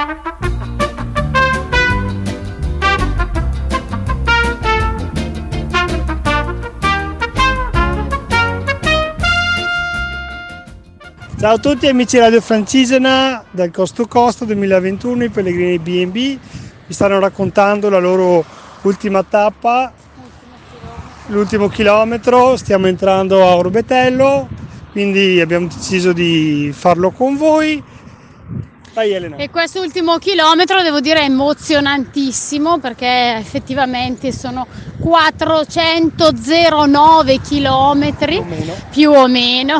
Ciao a tutti amici Radio Francigena dal Coast to Coast 2021, i pellegrini B&B vi stanno raccontando la loro ultima tappa, l'ultimo chilometro, stiamo entrando a Orbetello, quindi abbiamo deciso di farlo con voi. Vai Elena. E quest'ultimo chilometro devo dire è emozionantissimo perché effettivamente sono 409 chilometri più o meno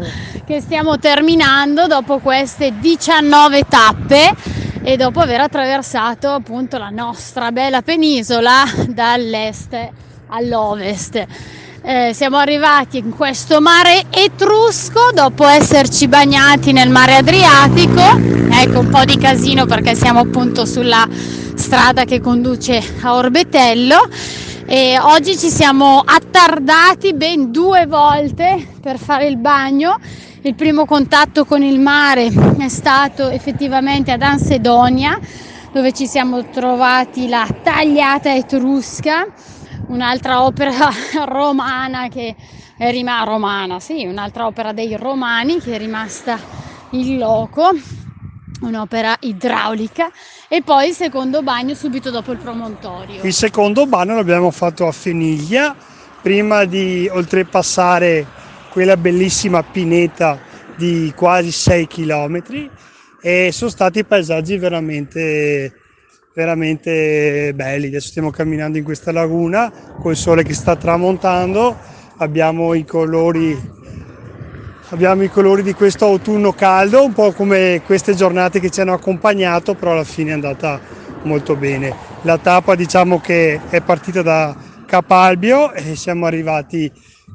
che stiamo terminando dopo queste 19 tappe e dopo aver attraversato appunto la nostra bella penisola dall'est all'ovest. Eh, siamo arrivati in questo mare etrusco dopo esserci bagnati nel mare Adriatico. Ecco un po' di casino perché siamo appunto sulla strada che conduce a Orbetello. E oggi ci siamo attardati ben due volte per fare il bagno. Il primo contatto con il mare è stato effettivamente ad Ansedonia, dove ci siamo trovati la tagliata etrusca un'altra opera romana che è rimasta romana, sì, un'altra opera dei romani che è rimasta in loco, un'opera idraulica e poi il secondo bagno subito dopo il promontorio. Il secondo bagno l'abbiamo fatto a Feniglia prima di oltrepassare quella bellissima pineta di quasi 6 km e sono stati paesaggi veramente veramente belli. Adesso stiamo camminando in questa laguna col sole che sta tramontando, abbiamo i colori abbiamo i colori di questo autunno caldo, un po' come queste giornate che ci hanno accompagnato, però alla fine è andata molto bene. La tappa diciamo che è partita da Capalbio e siamo arrivati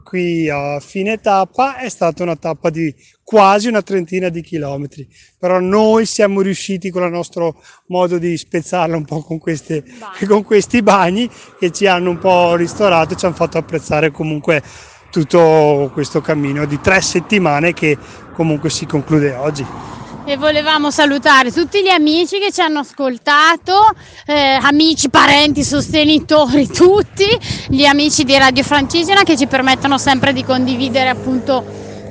qui a fine tappa è stata una tappa di quasi una trentina di chilometri, però noi siamo riusciti con il nostro modo di spezzarla un po' con, queste, con questi bagni che ci hanno un po' ristorato e ci hanno fatto apprezzare comunque tutto questo cammino di tre settimane che comunque si conclude oggi e volevamo salutare tutti gli amici che ci hanno ascoltato, eh, amici, parenti, sostenitori, tutti, gli amici di Radio Francigena che ci permettono sempre di condividere appunto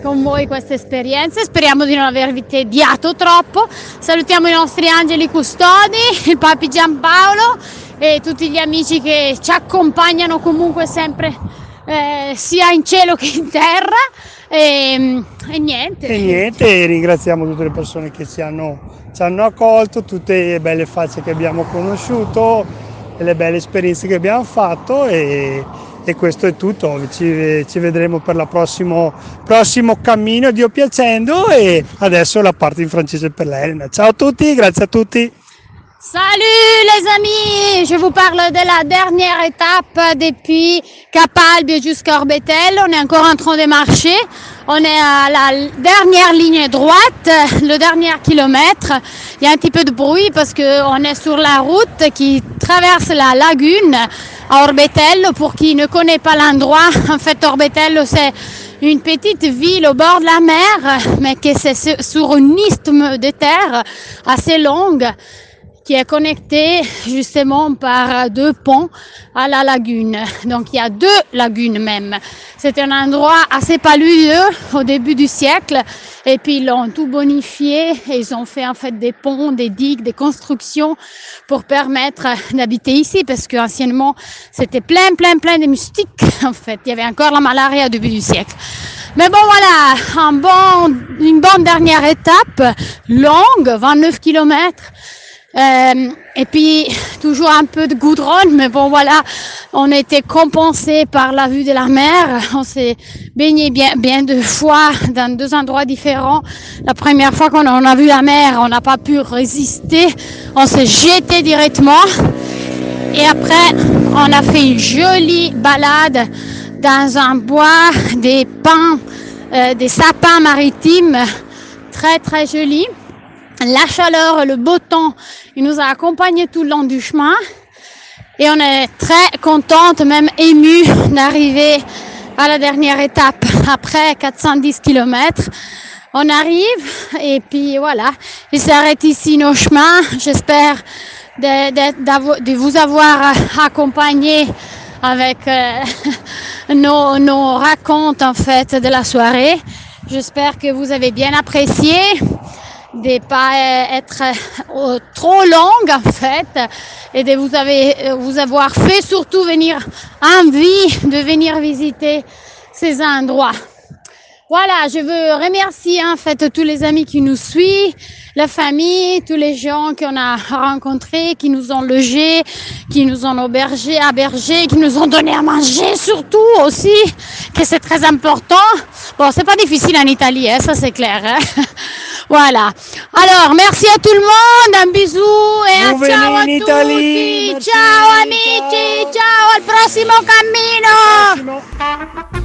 con voi queste esperienze. Speriamo di non avervi tediato troppo. Salutiamo i nostri angeli custodi, il papi Giampaolo e tutti gli amici che ci accompagnano comunque sempre eh, sia in cielo che in terra. E, ehm, e, niente. E niente, ringraziamo tutte le persone che ci hanno, ci hanno accolto, tutte le belle facce che abbiamo conosciuto, le belle esperienze che abbiamo fatto e, e questo è tutto. Ci, ci vedremo per il prossimo, prossimo cammino, Dio piacendo, e adesso la parte in francese per l'Elena. Ciao a tutti, grazie a tutti. Salut les amis, je vous parle de la dernière étape depuis Capalbio jusqu'à Orbetel. On est encore en train de marcher. On est à la dernière ligne droite, le dernier kilomètre. Il y a un petit peu de bruit parce qu'on est sur la route qui traverse la lagune à Orbetello. Pour qui ne connaît pas l'endroit, en fait Orbetello c'est une petite ville au bord de la mer, mais qui est sur un isthme de terre assez longue qui est connecté justement par deux ponts à la lagune. Donc il y a deux lagunes même. C'était un endroit assez paludieux au début du siècle et puis ils l'ont tout bonifié et ils ont fait en fait des ponts, des digues, des constructions pour permettre d'habiter ici parce qu'anciennement c'était plein, plein, plein de mystiques en fait. Il y avait encore la malaria au début du siècle. Mais bon voilà, un bon, une bonne dernière étape, longue, 29 kilomètres euh, et puis toujours un peu de goudron, mais bon voilà, on était compensé par la vue de la mer. On s'est baigné bien, bien deux fois dans deux endroits différents. La première fois qu'on a vu la mer, on n'a pas pu résister. On s'est jeté directement. Et après, on a fait une jolie balade dans un bois, des pins, euh, des sapins maritimes, très très jolis la chaleur, le beau temps, il nous a accompagnés tout le long du chemin. Et on est très contente, même émue d'arriver à la dernière étape après 410 km. on arrive et puis voilà, il s'arrête ici nos chemins. J'espère de, de, de, vous avoir accompagné avec euh, nos, nos racontes en fait de la soirée. J'espère que vous avez bien apprécié de pas être euh, trop longue en fait et de vous, avez, vous avoir fait surtout venir envie de venir visiter ces endroits. Voilà, je veux remercier en fait tous les amis qui nous suivent, la famille, tous les gens qu'on a rencontrés, qui nous ont logés, qui nous ont hébergés, hébergés, qui nous ont donné à manger surtout aussi, que c'est très important. Bon, c'est pas difficile en Italie, hein, ça c'est clair. Hein voilà. Alors, merci à tout le monde, un bisou et un ciao a tutti. Italie. Ciao amici, ciao. ciao al prossimo cammino. Prossimo.